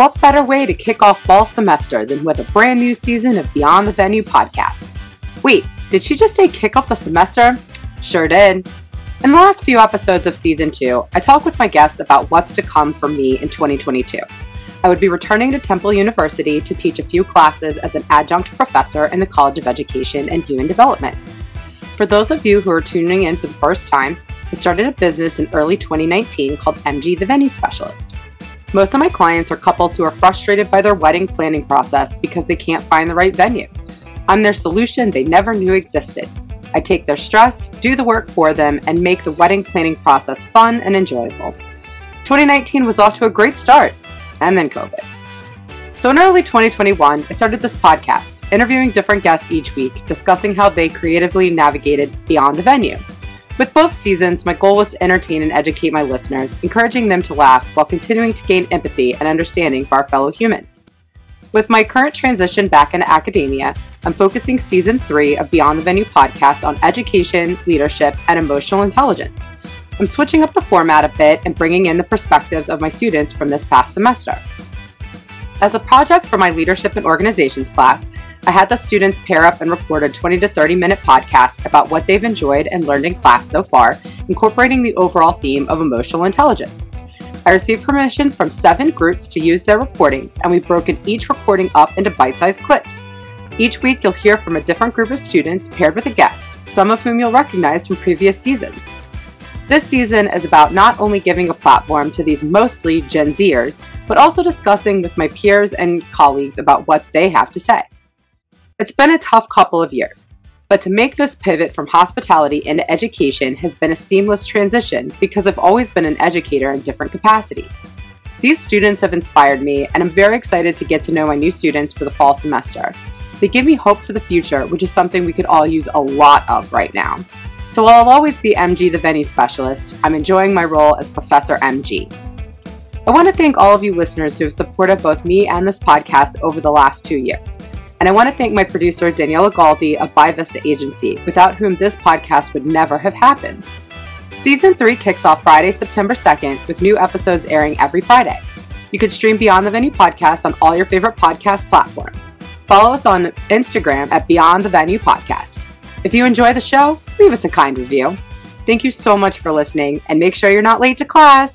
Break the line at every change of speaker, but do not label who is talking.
what better way to kick off fall semester than with a brand new season of Beyond the Venue podcast? Wait, did she just say kick off the semester? Sure did. In the last few episodes of season two, I talk with my guests about what's to come for me in 2022. I would be returning to Temple University to teach a few classes as an adjunct professor in the College of Education and Human Development. For those of you who are tuning in for the first time, I started a business in early 2019 called MG the Venue Specialist. Most of my clients are couples who are frustrated by their wedding planning process because they can't find the right venue. I'm their solution they never knew existed. I take their stress, do the work for them, and make the wedding planning process fun and enjoyable. 2019 was off to a great start, and then COVID. So, in early 2021, I started this podcast, interviewing different guests each week, discussing how they creatively navigated beyond the venue. With both seasons, my goal was to entertain and educate my listeners, encouraging them to laugh while continuing to gain empathy and understanding for our fellow humans. With my current transition back into academia, I'm focusing season three of Beyond the Venue podcast on education, leadership, and emotional intelligence. I'm switching up the format a bit and bringing in the perspectives of my students from this past semester. As a project for my leadership and organizations class, I had the students pair up and record a 20 to 30 minute podcast about what they've enjoyed and learned in class so far, incorporating the overall theme of emotional intelligence. I received permission from seven groups to use their recordings, and we've broken each recording up into bite sized clips. Each week, you'll hear from a different group of students paired with a guest, some of whom you'll recognize from previous seasons. This season is about not only giving a platform to these mostly Gen Zers, but also discussing with my peers and colleagues about what they have to say. It's been a tough couple of years, but to make this pivot from hospitality into education has been a seamless transition because I've always been an educator in different capacities. These students have inspired me, and I'm very excited to get to know my new students for the fall semester. They give me hope for the future, which is something we could all use a lot of right now. So while I'll always be MG the venue specialist, I'm enjoying my role as Professor MG. I want to thank all of you listeners who have supported both me and this podcast over the last two years. And I want to thank my producer, Daniela Galdi of By Vista Agency, without whom this podcast would never have happened. Season 3 kicks off Friday, September 2nd, with new episodes airing every Friday. You can stream Beyond the Venue podcast on all your favorite podcast platforms. Follow us on Instagram at Beyond the Venue Podcast. If you enjoy the show, leave us a kind review. Thank you so much for listening, and make sure you're not late to class.